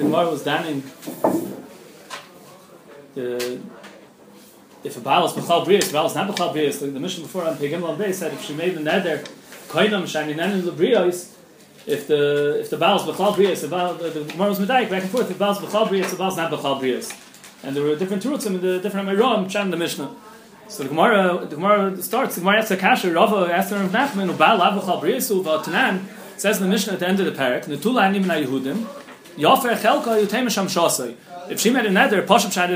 the Gemara was danning the if a Baal is Bechal Brias, Baal is not Bechal Brias, the, the mission before on Pegim Lam Beis said if she made the nether, Koinam Shani Nanin Lebrios, if the if the Baal is Bechal Brias, the Baal, the, the Gemara was Medaik, back and forth, if Baal is Bechal Brias, the Baal is not Bechal Brias. And there were different roots in the different Amiram, Chan the Mishnah. So the Gemara, the Gemara starts, the Gemara asks Akasha, Rava asked her of Nachman, Baal Lav Bechal Brias, Uva Tanan, says the Mishnah at the end of the parak, Netula Anim Na Yehudim, Yofer Chelka Yutem Sham Shasai. If she made a nether, Pashup Shad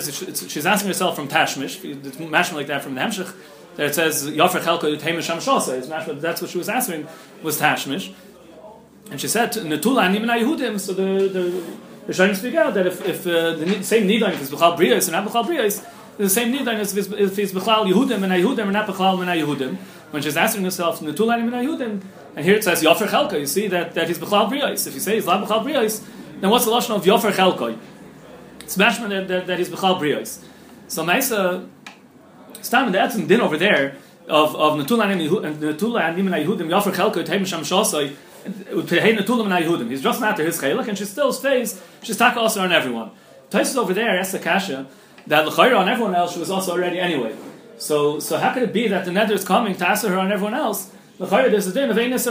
she's asking herself from Tashmish, it's mashma like that from the Hemshech, that it says Yofer Chelka Yutem Sham Shasai. It's mashma, that's what she was asking, was Tashmish. And she said, Netula Anim Na Yehudim, so the, the, the Shainim speak out that if, if uh, the same Nidain is Bechal Brias and not Bechal Brias, the same Nidain is if it's Bechal Yehudim and Yehudim and not Bechal and Yehudim. When she's asking herself, Netula Anim Na Yehudim, and here it says Yofer Chelka, you see that, that he's Bechal Brias. If you say he's not Bechal Brias, then what's the lashon of Yofer Chelkoi? It's mashman that, that, that he's Bechal Brios. So Maisa, Stam the Etzim din over there of of Natula and uh, Natula and Nimna Yehudim Yofer Chelkoi Teim Sham Shosoi uh, Yehudim. He's just not to his chelik, and she still stays. She's taka also on everyone. Taisus over there asks the kasha that l'chayra on everyone else she was also already anyway. So so how could it be that the nether is coming to answer her on everyone else? L'chayra there's a din of Einis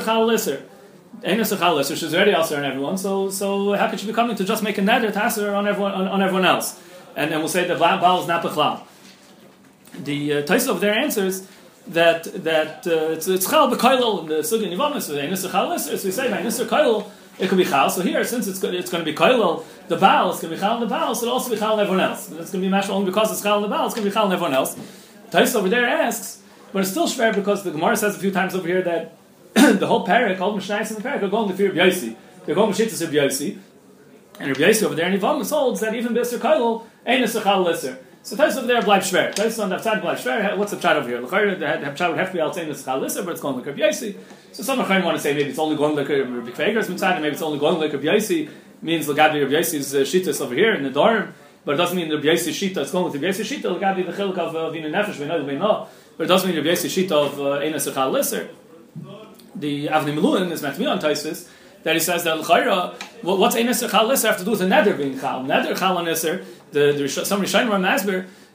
Echal Lisser. So she's already also on everyone. So, so how could she be coming to just make a nether to answer on everyone on, on everyone else? And then we'll say that Baal is not bechlal. The uh, Taisa of their answers that that uh, it's it's chal b'kailol in the sugi nivamis with enisur chal So we say enisur kailol it could be chal. So here, since it's it's going to be kailol, the Baal is going to be chal the Baal. So it'll also be chal in everyone else. And it's going to be mash only because it's chal the Baal. It's going to be chal in everyone else. Taisa over there asks, but it's still schwer because the Gemara says a few times over here that the whole parak, all the Mishnayos in the parak are going to fear of Yossi. They're going to Shittas Rabbi Yossi. And Rabbi Yossi over there in Yivamis holds that even Bisser Kailul ain't a Sechal Lisser. So Tais over there bleib schwer. Tais on that side bleib schwer. What's the chat over here? The chat would have to be out saying the Sechal Lisser, but it's going like Rabbi Yossi. So some Achayim want to say maybe it's only going like Rabbi Kveger's inside, and maybe it's only going like Rabbi Yossi means Lagabi Rabbi Yossi's uh, Shittas over here in the dorm. But it doesn't mean Rabbi Yossi's Shita. It's going with Rabbi Yossi's Shita. Lagabi the Chiluk of uh, Vina Nefesh. We know, we know. But it doesn't mean Rabbi Yossi's Shita of uh, Eina Sechal Lisser the Avnei Miluim is Matmi on Taisis, that he says that L'chayra, what's Enes Chal Lisser have to do with the Nether being Chal? Nether Chal on Nisser, the, the, somebody Shain Ram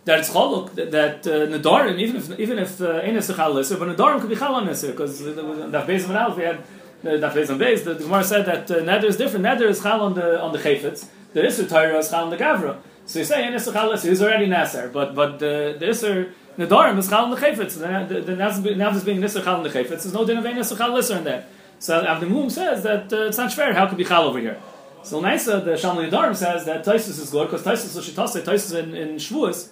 that it's Chaluk, that, that uh, Nadarim, even if, even if uh, Enes Chal Lisser, but Nadarim could be Chal on Nisser, because that base of an Alf, we had that base on base, the, Gemara said that uh, Nether is different. Nether is Chal on the, on the Chayfetz, the Isser Torah is Chal on the Gavra. So you say Enes Chal Lisser, he's already Nasser, but, but the, the Isser, Nadarim is Chal on the the, the, is being Nisser Chal Chayfetz, there's no din of Enes Chal Lisser in there. So Avdimum says that uh, it's not fair. How could be chal over here? So Naisa, the Shalmei Nedarim says that Taisus is good because Taisus Shitase, Taisus in, in Shavuos,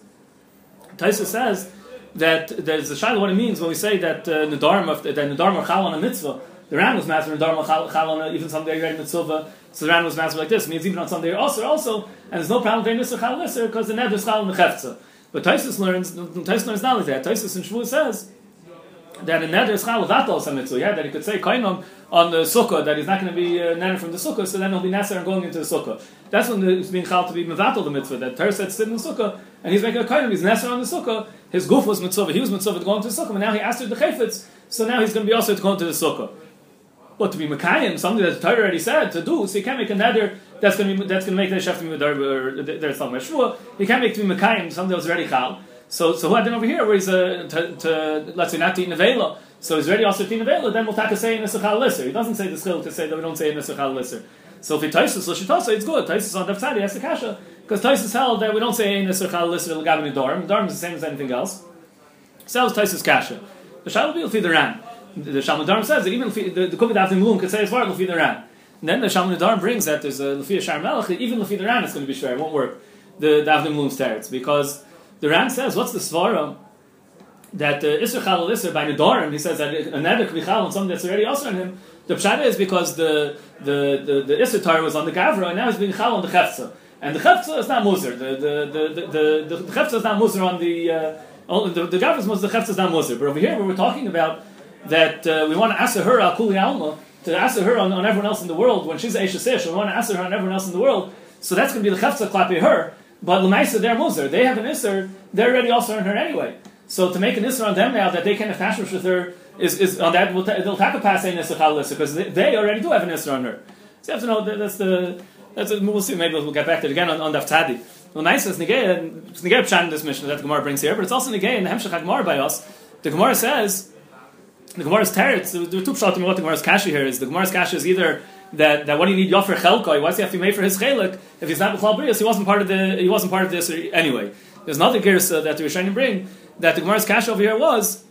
Taisus says that there's a shaila what it means when we say that uh, Nadarim of that Nadarim are chal on a mitzvah. The Ran was master Nadarim chal, chal on a, even someday ready mitzvah. So the Ran was master like this. It means even on Sunday also also, and there's no problem with Nisr chal Nisr because the Neder is chal on the chefza. But Taisus learns Taisus learns not like that. Taisus in Shavuos says that a neder is chal mitzvah. Yeah, that he could say kainom on the sukkah that he's not going to be uh, neder from the sukkah, so then he'll be nasser and going into the sukkah. That's when it's being chal to be mevatel the mitzvah. That Ter said sit in the sukkah and he's making a kainom. He's nasser on the sukkah. His goof was mitzvah. He was mitzvah to go into the sukkah, and now he asked the chayfetz. So now he's going to be also to go into the sukkah. But to be mekayim, something that the Torah already said to do, so you can't make a neder that's going to be that's going to make the chef to be or there's some shvua. You can't make to be mekayim something that was already chal. So, so who had been over here where he's uh, to, to, let's say not to eat nevela, so he's ready also to eat nevela, then we'll take a say in Nesachal Lisser. He doesn't say the skill to say that we don't say in Nesachal Lisser. So if he Taisus Lashitasa, it's good. Taisus on the side, he has the kasha. Because Taisus held that we don't say in Nesachal Lisser Lagabi Nidorim. Nidorim is the same as anything else. So that was Taisus kasha. The Shal will be the Ran. The Shalmud says that even the, the Kuvid Avim Mulum could say as far as the Ran. And then the Shalmud brings that there's a Lafia Shar Melech, even Lafia Ran is going to be sure, it won't work. The, the Avim teretz. Because the Ran says, what's the Svara? That uh, Isser Chalal Isser by Nedarim, he says that a Neder could be Chal on something that's already also on him. The Pshada is because the the the, the Torah was on the Gavra, and now he's being Chal on the Chefza. And the Chefza is not Musar. The the the the, the, the Chefza is not Musar on the uh, the, the Gavra is Musar, the Chefza is not Musar. But over here, where we're talking about that uh, we want to ask her al Alma, to ask her on, on everyone else in the world, when she's Aisha Sish, we want to ask her on everyone else in the world, so that's going to be the Chefza clapping her. But Lamaisa, they're Musar. They have an Isser, they're already also on her anyway. So to make an Isser on them now that they can attach with her is, is on that, they'll take a pass in Isser because they, they already do have an Isser on her. So you have to know that that's the, That's a, we'll see. Maybe we'll get back to it again on, on Tzadi. Well, nice is negay. It's negay pshat in this mission that the Gemara brings here, but it's also negay in the Hemshech Gemara by us. The Gemara says the Gemara's teretz. Are two pshatim what the Gemara's kashi here is. The Gemara's kashi is either that, that what do you need yofer chelkoi? Why does he have to made for his chelik? If he's not b'chal brias, he wasn't part of the he wasn't part of this anyway. There's another gersa that the Rishonim bring that the Gemara's kashi over here was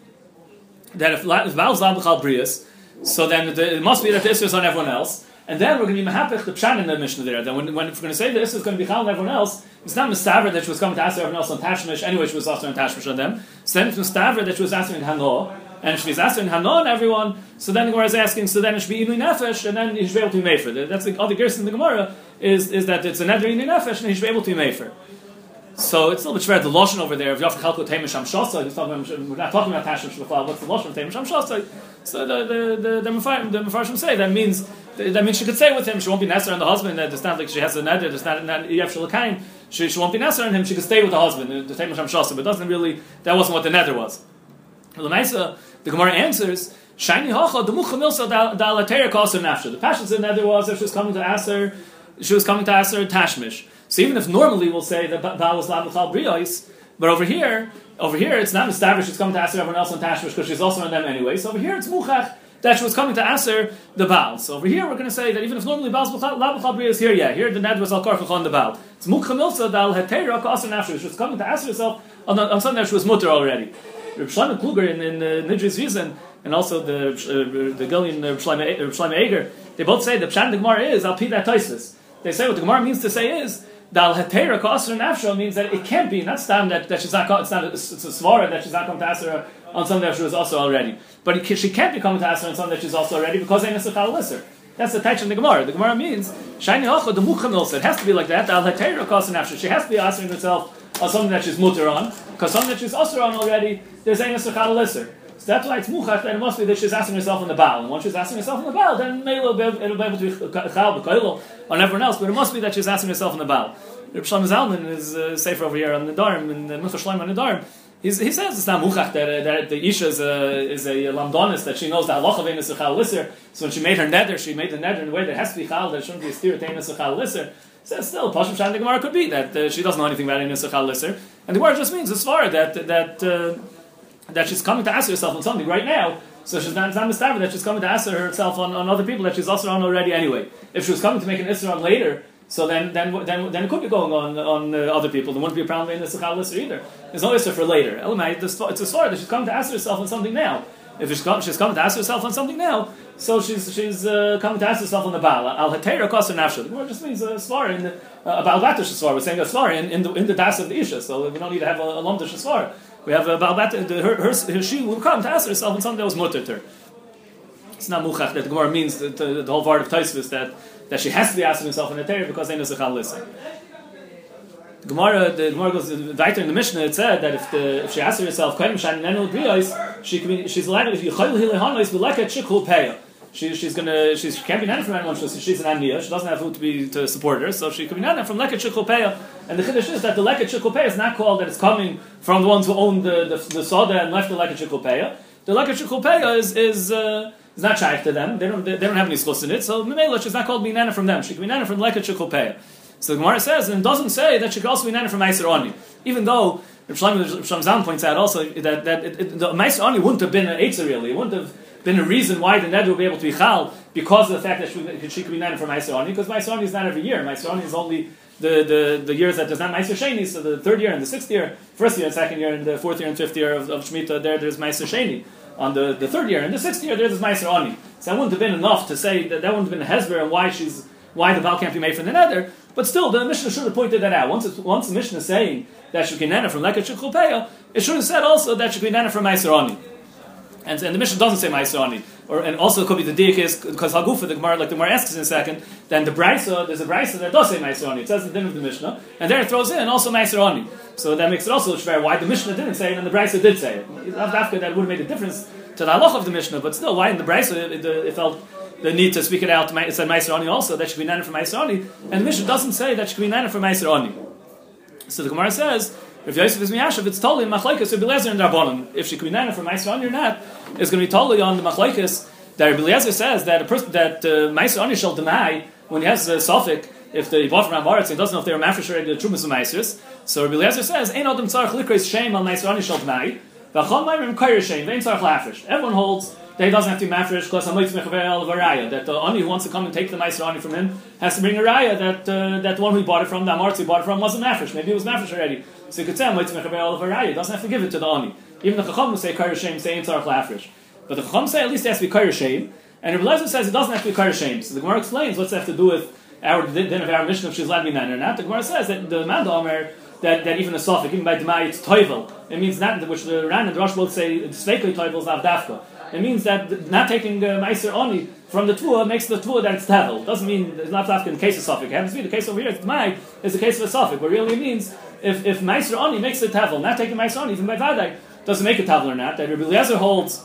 that if if Baal's not b'chal brias, so then the, it must be that this is on everyone else. And then we're going to be mahapich the pshat in the Mishnah there. Then when, when we're going to say this is going to be chal on everyone else, it's not mistaver that she was coming to ask everyone else on Tashmish, anyway she was also on Tashmish on them. So then it's mistaver that she was asking Hano, and she's asking Hano on everyone, so then the Gemara is asking, so then it should be Inui Nefesh, and then he should be able to be Mefer. That's the other in the Gemara, is, is that it's a Neder Inui Nefesh, and he should be able to be Mefer. So it's a little bit shver the lotion over there. If you have to calculate Tamish Sham Shasa, we're not talking about Tashmish Shafal, what's the lotion of Tamish Sham Shasa? So the the the the, Mepharshim, the say that means that means she could stay with him. She won't be Nesser on the husband. And it's not like she has a neder. It's not Yev Shalakaim. She, she won't be Nesser on him. She could stay with the husband. The Tamish Sham Shasa, but doesn't really. That wasn't what the neder was. The uh, the Gemara answers. Shiny hacha the mucha milsa da latera kaser nafsha. The passion in nether was if she was coming to ask her, she was coming to ask her tashmish. So even if normally we'll say that Baal was lab briyos, but over here, over here it's not established she's coming to ask everyone else on tashmish because she's also on them anyway. So over here it's muchach that she was coming to answer the Baal. So over here we're going to say that even if normally Baal's lab briyos is here, yeah, here the net was al karfach on the Baal. It's mucha milsa dal hetera kaser nafsha. She was coming to ask herself on, on something that she was mutter already. Shlomo Kluger in, in uh, Nidris Wiesen and also the uh, the Gillian uh, Shlomo Eger, they both say the Pshat the Gemara is Al that They say what the Gemara means to say is Dal Hetera Kosher Nafsho means that it can't be not stam that, that she's not it's not it's, it's a svara that she's not coming to ask her on something that she was also already. But it, she can't be coming to ask her on something that she's also already because they nesachal lister. That's the text in the Gemara. The Gemara means shiny ocha the muchamil. It has to be like that. Dal Hetera Kosher Nafsho. She has to be asking herself on something that she's mutter on because something that she's also on already. There's a nesachal lister. So that's why it's muchach that it must be that she's asking herself on the Baal. And once she's asking herself on the Baal, then it'll be, it'll be able to be chal, on everyone else, but it must be that she's asking herself on the Baal. Reb Shlomo Zalman is uh, safer over here on the Darm, in the Mutter Shlomo on the. He's, he says it's not muchach that, uh, that the isha is a, is a lamdonis that she knows that halacha chal lisser. So when she made her neder, she made the neder in a way that has to be chal. That shouldn't be a steer tein is Says still, Pashim Shan the Gemara could be that uh, she doesn't know anything about Ines chal lisser, and the word just means as far that that uh, that she's coming to ask herself on something right now. So she's not, it's not mistaken that she's coming to ask herself on, on other people that she's also on already anyway. If she was coming to make an Isra later, so then, then, then, then it could be going on on uh, other people. There wouldn't be a problem in the Sechal Lister either. There's no Isra for later. It's a story that she's coming to ask herself on something now. If she's, come, she's coming to ask herself on something now, so she's she's uh, coming to ask herself on the Baal. Al Hatera Kosa Nafsha. The word just means a svar in uh, about Batish. We're saying a svar in, in the in the das of the Isha. So we don't need to have a, a Lomdish svar. We have a Baal. Her, her, her, she will come to ask herself on something that was mutter to her. It's not muchach that the Gemara means the, the, the whole part of Taisvis that that she has to be asking herself in the Torah because they know Sechal listen. Gemara, the Gemara goes weiter in the Mishnah. It said that if the if she asks herself, she can be, she's allowed if you. She, she's gonna she's, she can't be nana from anyone. She's, she's an aniya. She doesn't have food to be to support her, so she can be nana from leket shikul peya. And the chiddush is that the leket shikul peya is not called that it's coming from the ones who own the the, the soda and left the leket shikul peya. The leket shikul peya is is. Uh, it's not shaykh to them. They don't, they, don't have any schus in it. So Mimela, she's not called Minana from them. She can be Nana from Leket Shikopeya. So the Gemara says, and it doesn't say that she could also be Nana from Meiser Oni. Even though Rav Shlomo points out also that, that it, it, the Meiser Oni wouldn't have been an Eitzer really. It wouldn't have been a reason why the Ned would be able to be Chal because of the fact that she, she could be Nana from Meiser Oni. Because Meiser Oni is not every year. Meiser Oni is only the, the, the years that there's not Meiser Sheni, so the third year and the sixth year, first year and second year and the fourth year and fifth year of, of Shemitah, there there's Meiser Sheni on the, the third year. And the sixth year, there's Meiser Ani. So that wouldn't have been enough to say that that wouldn't have been a Hezber and why she's why the Baal can't be made from the nether. But still, the Mishnah should have pointed that out. Once, once the Mishnah is saying that she can nana from Leket Shekhupeya, it should have said also that she can nana from Meiser Ani. And, and the Mishnah doesn't say Meiser Ani. Or, and also it could be the dik is because Hagufa, the Gemara, like the Gemara asks in a second, then the Brisa, there's a Brisa that does say Meiser Ani. It says the din of the Mishnah, and there it throws in also Meiser Ani. So that makes it also fair why the Mishnah didn't say it and the Brisa did say it. After that would have made a difference to the halach of the Mishnah, but still, why in the Brisa it, it, felt the need to speak it out? It said Meiser also that should be nana for Meiser and the Mishnah doesn't say that should be nana for Meiser So the Gemara says. If Yosef is miyashav, it's totally machlekes Rabbi Lezer and Rabbanim. If she could be nana for Ani or not, it's going to be totally on the machlekes that Rabbi Lezer says that a person that uh, shall deny when he has a suffix if the bought from Amaretz, he doesn't know if they were mafresh already the trumas of Meisers. So Rabbi Eliezer says, "Ein adam tzarich likreis shame al Meiser ani shalt mai." V'chol ma'imim kair shame, vein tzarich lafresh. Everyone holds that he doesn't have to be mafresh because. That the ani who wants to come and take the Meiser ani from him has to bring a raya that uh, that one who bought it from, the Amaretz who bought it from, wasn't mafresh. Maybe it was mafresh already. So you could say varaya. Doesn't have to give it to the ani. Even the chacham will say kair shame, say tzarich lafresh. But the chacham say at least it has to be kair. And Rabbi Eliezer says it doesn't have to be kair. So the Gemara explains what's that have to do with our then of our mission if she's allowed to be or not. The Gemara says that the man Omer that, that even a suffix, even by Demai, it's toivel. It means not which the Ran and the Rosh both say sveikli toivel is avdafka. It means that not taking uh, Meiser Oni from the Tvua makes the Tvua that it's Tevel. Doesn't mean it's not after in the case of Suffolk. It happens to be the case over here. It's Demai is the case of a Suffolk, but really means if, if Meiser Oni makes it Tevel, not taking Meiser Oni even by Vadai, doesn't make a Tevel or not, that Rabbi Eliezer holds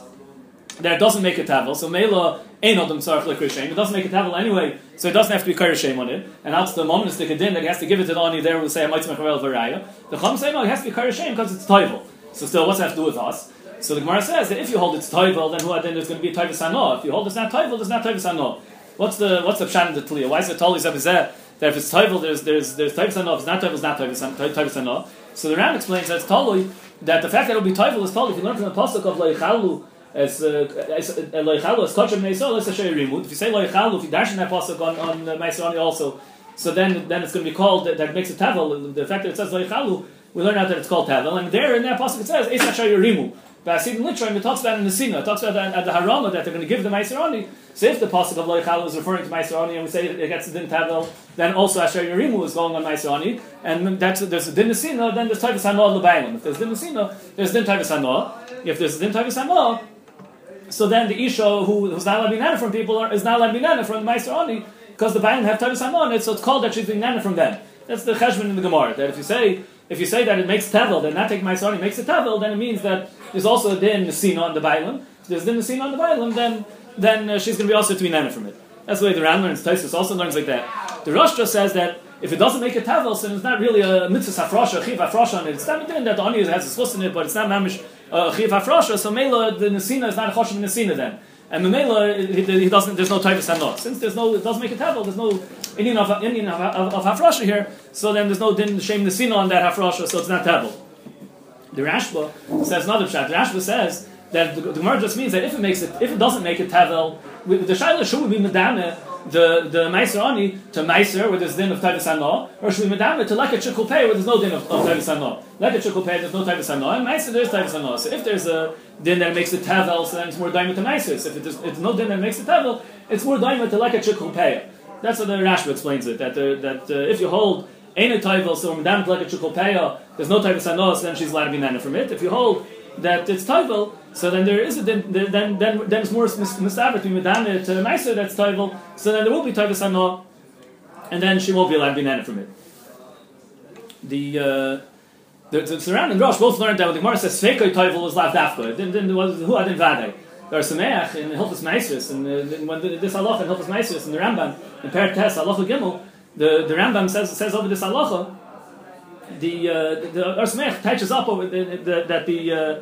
that doesn't make a tavel. So Mela ain't odom tzarich lekrishem. It doesn't make a tavel anyway, so it doesn't have to be kair on it. And that's the moment the din that he has to give it to the ani. There will say might mechavel v'raya. The chum say no, it has to be kair because it's toivel. So still, what's that have to do with us? So the Gemara says that if you hold it's toivel, then who then there's going to be a toivel. If you hold it's not toivel, there's not toivel sano. What's the what's the pshat in the tliya? Why is it totally? That if it's toivel, there's there's there's toivel sano. If it's not toivel, it's not toivel sano. So the Ram explains that it's totally that the fact that it'll be toivel is totally. If you learn from the pasuk of loichalu as loichalu as kosher meisol as a rimut. If you say loichalu, if you dash in that pasuk on on uh, meisoni also, so then then it's going to be called that, that makes a tavel. The fact that it says loichalu, we learn out that it's called tavel, and there in that pasuk it says es rimu. But I see in Litra, it talks about in the Sina, it talks about at the Harama that they're going to give the Meiserani. So if the pasuk of Loichalu is referring to Meiserani, and we say it gets the Din Tavel, then also Asher Yerimu is going on Meiserani, and that's there's a Din Sina, then there's Tavis Hanoah Lebayim. If there's Din Sina, there's Din Tavis Hanoah. If there's Din Tavis Hanoah, so then the Isha who, who's not allowed to be nana from people are, is not allowed to be nana from the Meiser only because the Bayan have Tavis Hanoah on it, so it's called that she's being nana from them. That's the cheshbon in the Gemara. That if you say if you say that it makes tevel, then not take Meiser only makes a tevel, then it means that there's also a din Nesina on the Bailam. If there's din Nesina on the Bailam, then then uh, she's going to be also to be nana from it. That's the way the Ran learns. Taisus also learns like that. The Rosh says that if it doesn't make a tavel, then it's not really a mitzvah hafrosha, chiv hafrosha on it. It's not a din that the ani has a schus in it, but it's not mamish uh, chiv hafrosha. So mela the nesina is not a choshev nesina then. And Mamela, he, he doesn't. There's no typhus hanot. Since there's no, it doesn't make a tavel. There's no Indian of Indian of, of, of hafrosha here. So then there's no din shame nesina on that hafrosha. So it's not tavel. The Rashba says another pshat. The Rashba says that the, Gemara just means that if it makes it, if it doesn't make a tavel, the shaila should be medame the the meiser ani to meiser where there's din of tavis law, or should we medame to like a chikul where there's no din of, of tavis law. Like a there's no tavis law, and meiser there's tavis law. So if there's a din that makes it tavel, so then it's more daimah to meiser. So if it is, it's no din that makes it tavel, it's more daimah to like a. That's how the Rashba explains it. That the, that uh, if you hold ain't a tavel, so medame to like a there's no tavis law, so then she's allowed to be nana from it. If you hold that it's tavel, so then there is a then then then, then it's more mistavet to medame to meiser that's tavel. So then there will be tavis ano, and then she won't be allowed to be nana from it. The uh, the, the surrounding Rosh both learned that when the Gemara says Sveikoi Toivel was lav dafka. Then then was who adin vadei. There are Sameach in Hilchas Meisris, and uh, when this halacha in Hilchas Meisris in the Rambam in Perik Tes halacha Gimel, the the Rambam says says over this halacha, the uh, the, Sameach touches up over the, the, that the uh,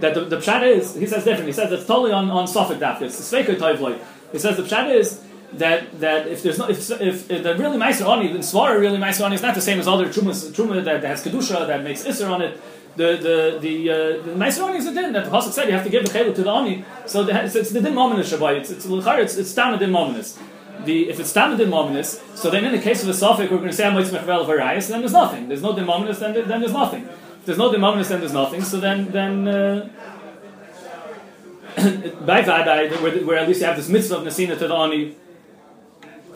that the, the pshat is he says different. He says it's totally on on Suffolk dafka. It's Sveikoi Toivel. He says the pshat is that that if there's no if, if, if the really meiser oni the svara really meiser oni is not the same as other trumas truma that, that has kedusha that makes iser on it. The the the, uh, the meiser oni is a din that the pasuk said you have to give the chayla to the oni. So the, it's, it's the din mominus shabbai. It's it's it's it's stam din mominus. The, if it's stam din mominus, so then in the case of the suffix we're going to say amoitz mechvel varayis, then there's nothing. There's no din mominus, then then there's nothing. If there's no din mominus, then there's nothing. So then then. Uh, by Vadai, where, where at least you have this mitzvah of Nasina to the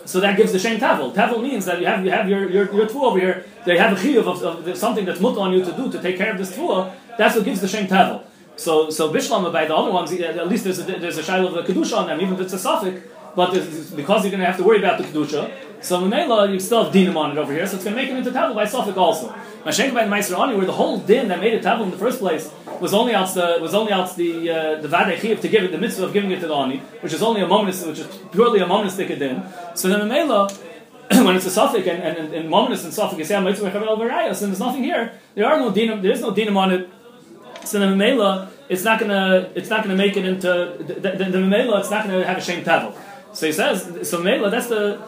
so that gives the shem tavel. Tavel means that you have you have your your, your over here. They have a chiyuv of, of, something that's mut on you to do to take care of this tfu. That's what gives the shem tavel. So so bishlam by the other ones, at least there's a, there's a shiloh of the kedusha on them, even if it's a suffix. But because you're going to have to worry about the kedusha, so Mamela, you still have dinim on it over here, so it's going to make it into tavel by suffix also. Mashenka by the Meiser Ani, where the whole din that made it tavel in the first place was only out the was only out the uh, the vadei chiv to give it the mitzvah of giving it to the ani, which is only a momentous, which is purely a momentous din. So then Mamela. when it's a suffix and, and, and, and momentous and suffix, varayas, and there's nothing here. There are no dinim. There is no dinim on it. So then Mamela, it's not gonna it's not gonna make it into the, the, the. It's not gonna have a shame tavel. So he says, so Mamela, that's the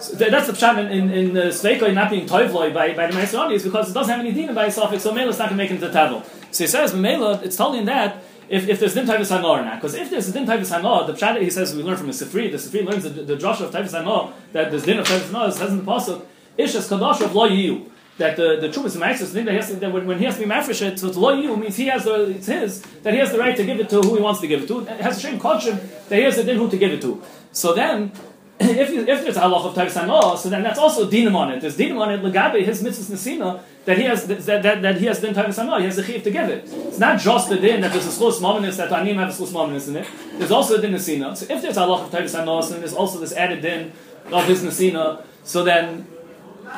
So that's the pshat in, in, in Sveiko not being toivloi by, by the Meiser is because it doesn't have any dina by itself, so Mela is not going to make it into Tavel. So he says, Mela, it's totally in that, if, if there's din taivas hanor or not. Because if there's a din taivas hanor, the pshat he says we learn from the Sifri, the Sifri learns the, the Joshua of hanor, that there's din of taivas hanor, says in the Pasuk, Ishas kadosh of lo yiyu. That the the the thing that, when, when he has to be mafresh it, so it's lo yiyu means he has the it's his that he has the right to give it to who he wants to give it to. It has a shame kodshim that he has the din who to give it to. So then if, you, if there's a halach of Tavis Hanor, so then that's also dinam on it. There's dinam on it, legabe, his mitzvahs nesina, that he has that, that, that he has din Tavis Hanor, he has the chiv to give it. It's not just the din that there's a slus mominus, that anim have a slus mominus in it. There's also a din nesina. So if there's a halach of Tavis Hanor, so then there's also this added din of his nesina, so then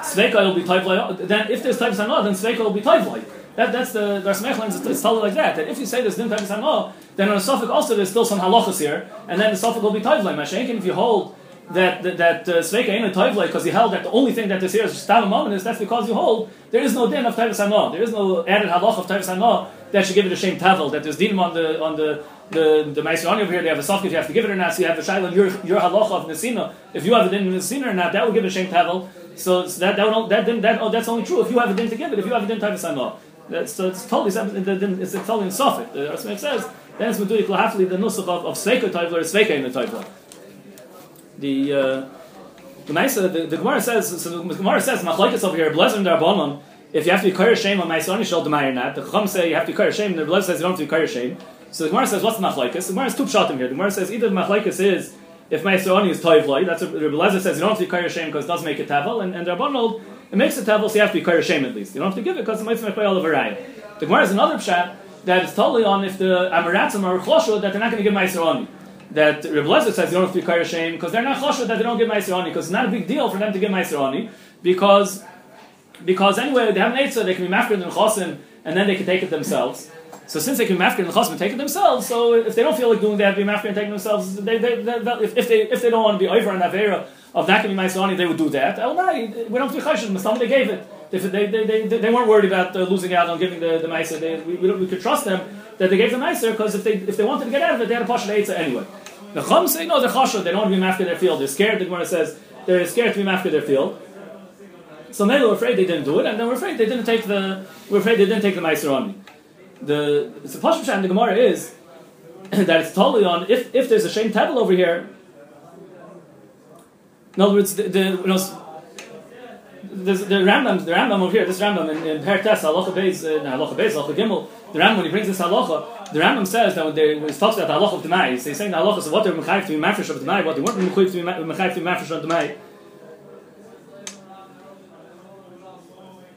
Sveika will be Taivlai. Then if there's Tavis Hanor, then Sveika will be Taivlai. That, that's the Ras Mechlin it's, is totally like that. That if you say there's din Tavis Hanor, then on a suffix also there's still some halachas here, and then the suffix will be Taivlai. Mashenkin, if you hold that that, that uh, Sveika ain't a Toivle because he held that the only thing that is here is Stam Moment is that's because you hold there is no din of Tavis Hanor. There is no added halach of Tavis Hanor that should give it a shame tavel. That there's din on the on the the the Maiserani over here. They have a soft you have to give it or not. So you have the shaila your your halacha of Nesina. If you have a din of Nesina or not, that will give a shame tavel. So, so that that, that, that oh, that's only true if you have a din to give it. If you have a din Tavis Hanor, that's so it's totally it's, totally in Sofit. The Rasmek says then it's meduik lahafli the nusach of, of Sveika Toivler is in the Toivler. The uh, the the, the Gemara says, so the Gemara says, Machlekes over here, Blazer Darbonon, if you have to be Kar Shem on Maisa Oni Shal Demai or not, the Chacham say you have to be Kar Shem, and the Blazer says you don't have to be Kar Shem. So the Gemara says, what's the Machlekes? The Gemara has two pshatim here. The Gemara says either the Machlekes is if Oni is Toivloi, that's what the Blazer says you don't have to be Kar Shem because it doesn't make a Tavel, and, and Darbonon, it makes a Tavel, so you have to be Kar Shem at least. You don't have to give it because it might make all of a The Gemara has another pshat that is totally on if the Amaratzim are Chosho that they're not going to give Oni that Reb Lezer says you don't have to be Kair Shem because they're not choshed that they don't give Meiser because it's not a big deal for them to give Meiser because because anyway they have an Eitzah they can be mafkir and Chosim and then they can take it themselves. So since they can be mafkir the and take it themselves, so if they don't feel like doing that, be mafkir and take it themselves. They, they, they, if, if, they if they don't want to be over on that of that can be Meiser Ani, they would do that. Oh no, we don't have to be choshed. Somebody gave it. They, they, they, they, weren't worried about uh, losing out on giving the, the. They, we, we, we, could trust them that they gave the Meiser because if they if they wanted to get out of it, they had a Pasha Eitzah anyway. The Chum say no, they're. They don't want to be after their field. They're scared. The Gemara says they're scared to be after their field. So they were afraid they didn't do it, and then we're afraid they didn't take the. We're afraid they didn't take the meiser on me. The the pashut in the Gemara is that it's totally on. If if there's a shame table over here. In other words, the, the you know. The, the Rambam, the Rambam over here, this Rambam in, in Pertes, Halacha Beis, uh, Halacha Beis, Halacha Gimel, the Rambam when he brings this Halacha, the Rambam says that when, they, when he talks about the halacha of Demai, he's saying the halacha is what they're mechayiv to be mafresh of Demai, what they weren't mechayiv to be mechayiv to be mafresh of Demai.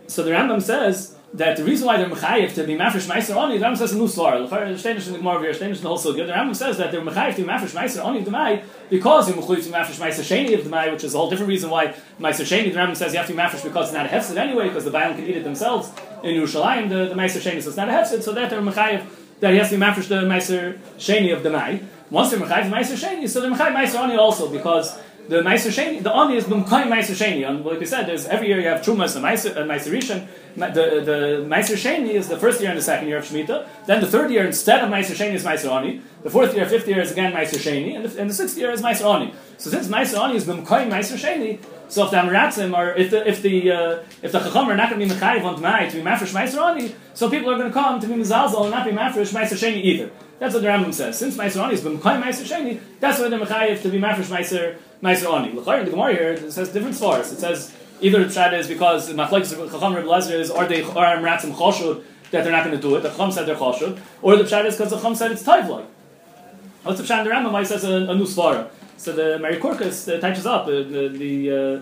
So the Rambam says that the reason why they're mechayiv to be mafresh meiser oni, the Rambam says svar. The Steinish in the Gemara Steinish in the sugya. The Rambam says that they're mechayiv to be mafresh meiser oni of Demai because you're mechayiv to be mafresh meiser sheni of Demai, which is a whole different reason why meiser sheni. The Rambam says you have to be mafresh because it's not a hefsid anyway, because the Bailam can eat it themselves in Yerushalayim. The, the meiser sheni, so it's not a hefsid. So that they're mechayiv that he has to be mafresh the Meiser Sheni of the Mai. Once they're Mechayiv Meiser Sheni, so they're Mechayiv Meiser Ani also, because the Meiser Sheni, the Ani is B'mkayim Meiser Sheni. And like we said, there's every year you have Trumas and Meiser, Rishon. The, the Meiser Sheni is the first year and the second year of Shemitah. Then the third year, instead of Meiser Sheni, is Meiser Ani. The fourth year, fifth year is again Meiser Sheni. And the, and the sixth year is Meiser Ani. So since Meiser Ani is B'mkayim Meiser Sheni, so if the Amratzim are, if the if the uh, if the Chacham are not going to be mechayiv on Tmai to be mafresh Meiser Ani, so people are going to come to be mezalzel and not be mafresh Meiser Sheni either. That's what the Rambam says. Since Meiser Ani has been Mekayim Meiser Sheni, that's why they're Mechayiv to be Mafresh Meiser Meiser Ani. L'chayr, the Gemara here, it says different svars. It says either the Pshat is because Machlekes Chacham Reb Lezer is, or they are Ratzim Choshud, that they're not going to do it. The Chacham said they're Choshud. Or the Pshat is because the Chacham said it's Taivloi. What's the Pshat in the Rambam? He says a, a new svara? So the Mahari Korkos uh, touches up uh, the, the uh,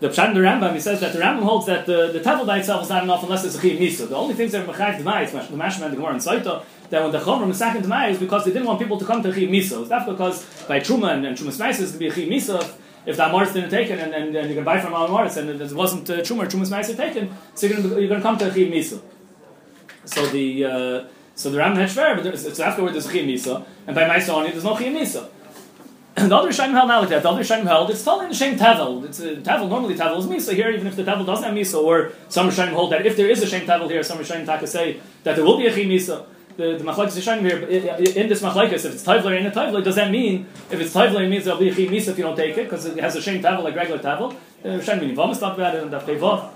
the Pshat the Rambam, he says that the Rambam holds that the, the Tevel by itself is not enough unless there's a Chiyim Nisa. The only things that are Mechayiv Demai, the Mashman, the Gemara, and Saita, that when the Chomer Mesakin Demai is because they didn't want people to come to Chiyim Nisa. That's because by Truma and, and Truma Smais is to be a Nisa, if the Amoritz didn't take it and, and, and you can buy from Amoritz and it wasn't uh, Truma or Truma taken, so you're going to come to a Nisa. So the, uh, so the Rambam had Shver, but it's, it's afterward there's Chiyim Nisa, and by Maisoni there's no Chiyim Nisa. the other Rishonim held not like that. The other Rishonim held it's totally the same Tevel. It's a Tevel. Normally Tevel is Misa here, even if the Tevel doesn't have Misa. Or some Rishonim hold that if there is a Shem Tevel here, some Rishonim taka say that there will be a Chim Misa. the, the machlekes is shining here uh, uh, in this machlekes. If it's tivler and a tivler, does that mean if it's tivler, it means there'll be a misa if you don't take it because it has a shame tavel like regular? Uh, shining meaning talk about it and the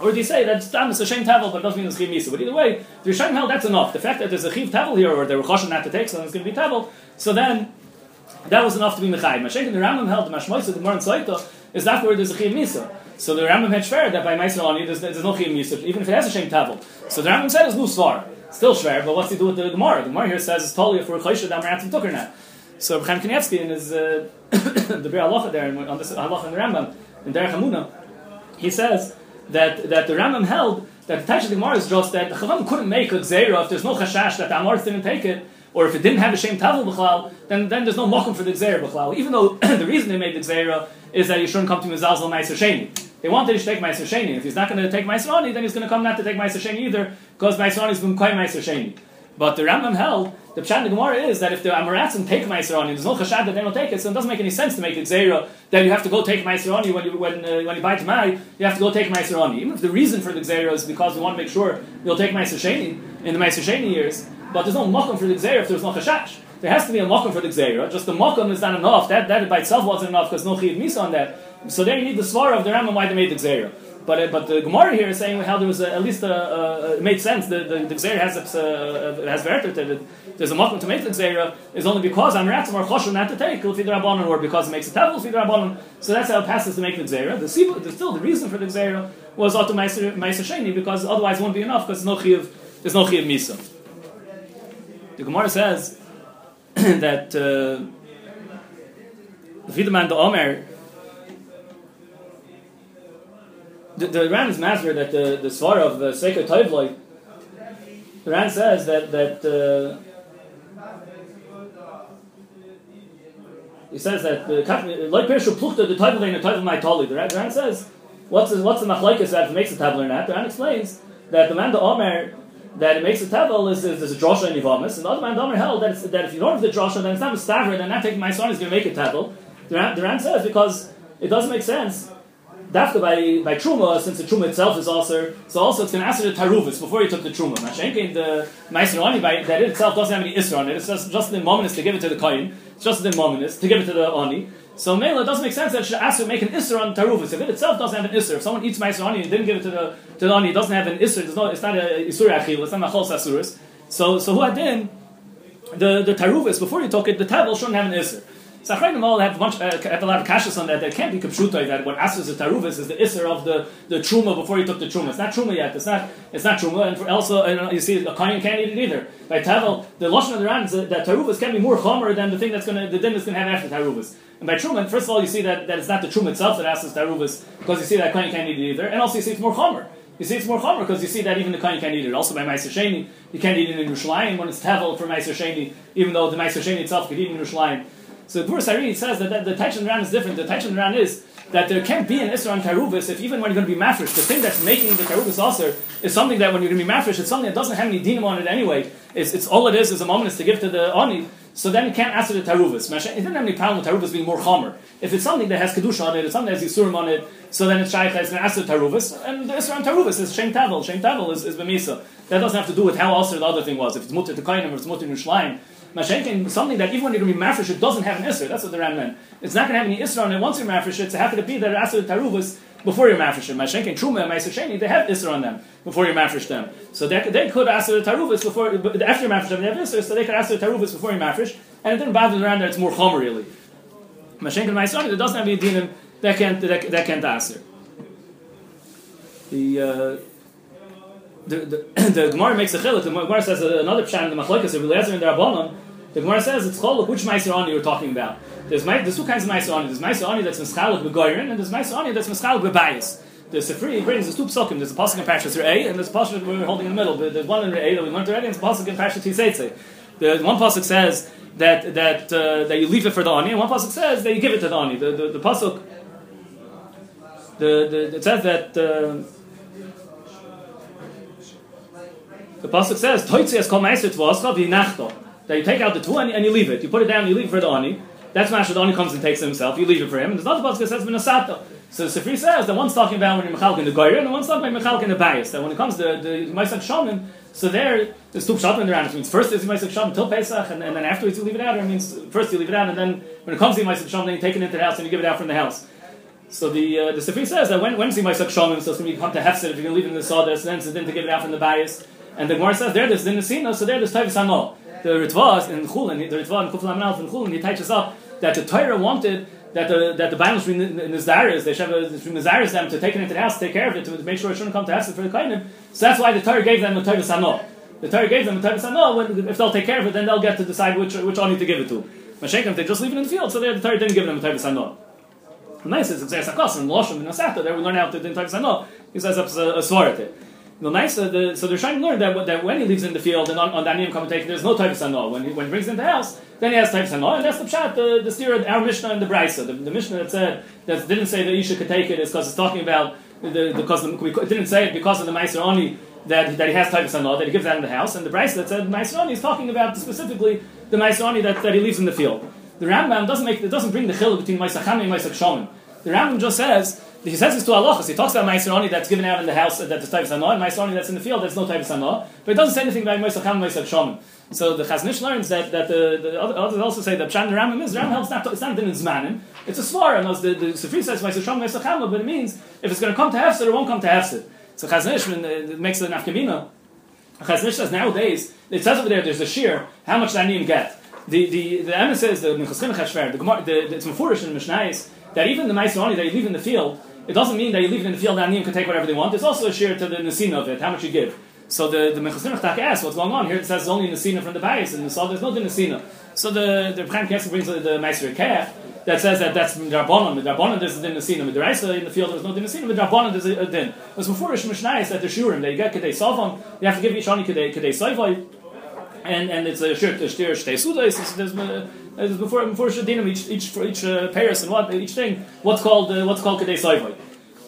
Or do you say that it's a shame tavel, but it doesn't mean it's chiv misa? But either way, the Rishonim held that's enough. The fact that there's a chiv tavel here, or they were choshen not to take, so it's going to be tavel. So then that was enough to be mechayim. Mashiach and the Rambam held the mashmoisa the Moran Saita is that where there's a chiv misa. So the Rambam had shver that by Meiser Ani there's, there's no chiv misa, even if it has a shame tavel. So the Rambam said it's no svar. Still shver, but what's he do with the Gemara? The Gemara here says it's totally for a chaysha that Maratzim took her now. So Chaim Kanievsky in his uh, the Biur Halacha there on this Halacha in the Rambam in Derech Emunah, he says that that the Rambam held that the Tash of the Gemara is just that the Chavam couldn't make a Gzeira if there's no Chashash that the Amor didn't take it, or if it didn't have a Shem Tavel B'chlal, then, then there's no Mokum for the Gzeira B'chlal. Even though the reason they made the Gzeira is that you shouldn't come to Mizalzel Meiser Sheni. They wanted to take Meiser Sheni. If he's not going to take Meiser Ani, then he's going to come not to take Meiser Sheni either, because Meiser Ani is going to Meiser Sheni. But the Rambam held the Pshat the Gemara is that if the Amaratzim take Meiser Ani, there's no chashad that they don't take it, so it doesn't make any sense to make it Zera that you have to go take Meiser Ani when you, when, uh, when you buy Tamai, you have to go take Meiser Ani. Even if the reason for the Zera is because we want to make sure you'll take Sheni in the Sheni years, but there's no Mokum for the Zera if there's no Chashash. There has to be a Mokum for the Zera, just the Mokum is not enough, that, that by itself wasn't enough because no Chiv Misa on that. So then you need the Svara of the Rambam why they made the Zera. But uh, but the Gemara here is saying how there was a, at least a, a, it made sense. The the, the Xer has a, has verter that there's a mokum to make the Xer is only because I'm ratzim or choshen not to take l'fi rabbanon or because it makes a tavel l'fi rabbanon. So that's how it passes to make the Xer. The, the still the reason for the Xer was auto meiser sheni because otherwise it won't be enough because no chiyuv there's no chiyuv misa. The Gemara says that uh, the Fideman the Omer the, the Ran is master that the the svar of the Seiko Toivloi, the Ran says that that uh, he says that like Pirshu Plukta the Toivloi and the Toivloi my Tali. The Ran says what's the, what's the machlekes that makes a tablet or not? The Ran explains that the man the Omer that it makes a tavel is, is, is a drosha and yivamis, and the other man Omer held that, that if you don't have the drosha, then it's not a stavra, then not taking my son is going to make a tavel. The Ran, the Ran says because it doesn't make sense Dafka by by truma, since the truma itself is also so also it's going to answer the taruvis before you took the truma. Mashenkin the ani by that it itself doesn't have any isra on it. It's just just the moment to give it to the kohen. It's just the moment to give it to the ani. So Mela it doesn't make sense that ask to make an isra on taruvis. If it itself doesn't have an isra, if someone eats meiser ani and didn't give it to the to the ani, it doesn't have an isra. It's not it's not a isur achil. It's not a chol sasuris. So so who had then the the taruvis before you took it, the tavel shouldn't have an isra. So Achreinim all have a uh, have a lot of kashas on that. There can't be kapshutai that what asks the taruvis is the isser of the, the truma before you took the truma. It's not truma yet. It's not it's not truma. And for also, uh, you see, a kohen can't eat it either. By tavel, the lashon of the ran is that taruvis can be more chomer than the thing that's going to the din that's going to have after taruvis. And by truma, first of all, you see that, that it's not the truma itself that asks taruvis because you see that kohen can't eat it either, and also you see it's more chomer. You see, it's more chomer because you see that even the kohen can't eat it. Also by Meiser Sheni, you can't eat it in Yerushalayim when it's tavel for Meiser Sheni, even though the Meiser Sheni itself could eat in Yerushalayim. So the Sari says that, that the tension around is different. The tension around is that there can't be an Isra on Karubis if even when you're going to be mafresh, the thing that's making the Karubis also is something that when you're going to be mafresh, it's something that doesn't have any dinam on it anyway. It's, it's all it is is a moment to give to the Ani. So then you can't ask the Taruvas. It didn't have any problem with Taruvas being more Chomer. If it's something that has Kedusha on it, it's something that has Yisurim on it, so then it's Shaykh that's going to the Taruvas. And the Isra on Taruvas is Shem Tavel. Shem Tavel is, is Bemisa. That doesn't have to do with how also the other thing was. If it's Mutter to Kainim if it's Mutter Nushlein. Mashenkin, something that even when you're going to be mafresh, it doesn't have an isra. That's what the Ram meant. It's not going to have any isra on it once you're mafresh. It's happy to be that asr taruvas before you're mafresh. Mashenkin, truma, and they have isra on them before you mafresh them. So they, they could the taruvas before after you mafresh them. They have isra, so they could asr taruvas before you mafresh, and it didn't bother the Ram that it's more chomer really. Mashenkin, ma'aser it doesn't have any dinim that can't that, that can't asr. The uh, the, the, the Gemara makes a chiluk. The Gemara says another pshat in the Machlokas of Eliezer and the Rabbanon the Gemara says it's choluk. Which Ani you're talking about? There's, there's two kinds of Ani. There's Ani that's Meschalik Begoyrin, and there's Ani that's Meschalik Bebayis. The Sifri brings there's two psukim. There's a pasuk in Parshas A, and there's a pasuk we're holding in the middle. There's one in A that we learned already, and there's a pasuk in Parshas Tiseitze. The one pasuk says that that uh, that you leave it for the ani, and one pasuk says that you give it to the ani. The the, the pasuk the, the it says that. Uh, the pasuk says, "Toitzi es kol meiser tvoscha v'inachto." That you take out the two and, and you leave it. You put it down, you leave it for the ani. That's Masha, the ani comes and takes it himself. You leave it for him. And there's another pasuk that says minasato. So the Sifri says that one's talking about when you're mechalk in the goyer, and the one's talking about mechalk in the bias. That when it comes to the Maisak Shaman, So there, there's two pshat in the Rambam. It means first there's Yemaisik Shom until Pesach, and, and then afterwards you leave it out. Or it means first you leave it out, and then when it comes to Yemaisik Shom, then you take it into the house and you give it out from the house. So the uh, the Sifri says that when when is Yemaisik Shom, so it's going to be come to Hefset if you're going to leave it in the Sawdust, then it's then to give it out from the bias. And the Gemara says there there's Nesina, so there there's Tavis Hanol. The Ritva in Chulin, the Ritva in Kufla Amalf in Chulin, he teaches up that the Torah wanted that the that the Bible between the they should have between the Zaris them to take it into the house, take care of it, to make sure it shouldn't come to Hefset for the Kainim. So that's why the Torah gave them the Tavis Hanol the Torah gave them the Torah said, no, when, if they'll take care of it, then they'll get to decide which which oni to give it to. Mashenkim, they just leave it in the field, so the Torah didn't give them the Torah Sanah. Nice is Xer Sakos and Loshim and Asata, there we learn out the Torah Sanah. He says that's a, uh, a svarate. The nice, uh, the, so they're trying to learn that, that when he leaves in the field and on, on come and take, there's no Torah Sanah. When he, when he brings it in the house, then he has Torah Sanah, and that's the pshat, the, the steer our Mishnah and the Brisa. The, the Mishnah that said, that didn't say that Isha could take it is because it's talking about, the, because the, it didn't say it because of the Meiser Oni, that, that he has Taivas Hanah, that he gives that in the house, and the Bryce that said Maisroni is talking about specifically the Maisroni that, that he leaves in the field. The Rambam doesn't make it doesn't bring the chiluk between Maisacham and Maisach Shomim. The Rambam just says he says this to halachas. He talks about Maisroni that's given out in the house that is Taivas Hanah, and Maisroni that's in the field that's no Taivas Hanah, but it doesn't say anything about Maisacham and Maisach Shomim. So the Chaznish learns that, that the, the others also say that Pshan the Rambam is the helps not it's not in Zmanim, it's a svara. And the, the Sifri says Maisach Shomim Maisach but it means if it's going to come to Hefset, it won't come to Hefset. So Chaznish uh, makes an afkamina Chaznish says nowadays, it says over there, there's a shear, how much that name get? The, the, the Emma says, the Mechaschim Chashver, the, the, the, it's Mefurish in the Mishnais, that even the Maisoni that you leave in the field, it doesn't mean that you leave it in the field and Anim can take whatever they want. There's also a shear to the Nesina of it, how much you give. So the, the Mechaschim asks, what's going on? Here it says only Nesina from the bias, and the Saw there's no Nesina. So the, the Chaim Kessel brings the, the Meister Keh, that says that that's midrabanan. Midrabanan there's a din nesina. Midraisa in the field there's no din nesina. Midrabanan there's a, din. It's before Mishnayis that the shurim they get kedei salvam. You have to give each ani kedei kedei soivai, and and it's a shirt shtir shtei suda. There's before before shadinim each each for each uh, paris and what each thing what's called uh, what's called kedei soivai.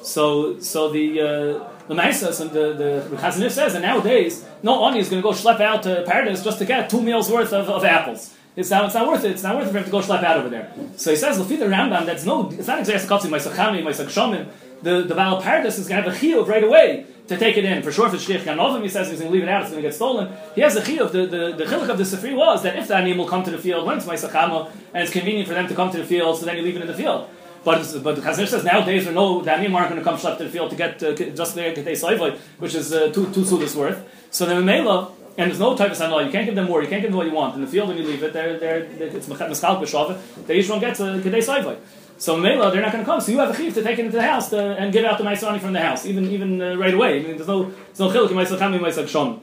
So so the. Uh, the Maisas and the, the Chazanif says, and nowadays, no ani is going to go schlep out to paradise just to get two meals worth of, of apples. It's not, it's not worth it. It's not worth it for him to go schlep out over there. So he says, Lafita Rambam, that's no, it's not exactly Katzim, my Sachami, my Sachshomim. The, the Baal Paradis is going to have a chiyuv right away to take it in. For sure, if it's Shlich Ganovim, he says he's going to leave it out, it's going to get stolen. He has a chiyuv. The, the, the chiluk of the Sifri was that if the animal come to the field when it's my Sachama, and it's convenient for them to come to the field, so then you leave it in the field. But but the Chazir says nowadays there no the aren't going to come to the field to get uh, just there get a which is uh, two two sudas worth. So then the Mela and there's no type of sanah. You can't give them more. You can't give them what you want. In the field, when you leave it, they're, they're, it's mischal b'shavah. They each one gets a kedei saivai. So Mela, they're not going to come. So you have a chiv to take it into the house to, and give out the ma'asani from the house, even even uh, right away. I mean, there's no there's no chiluk in ma'asachami ma'asach shon.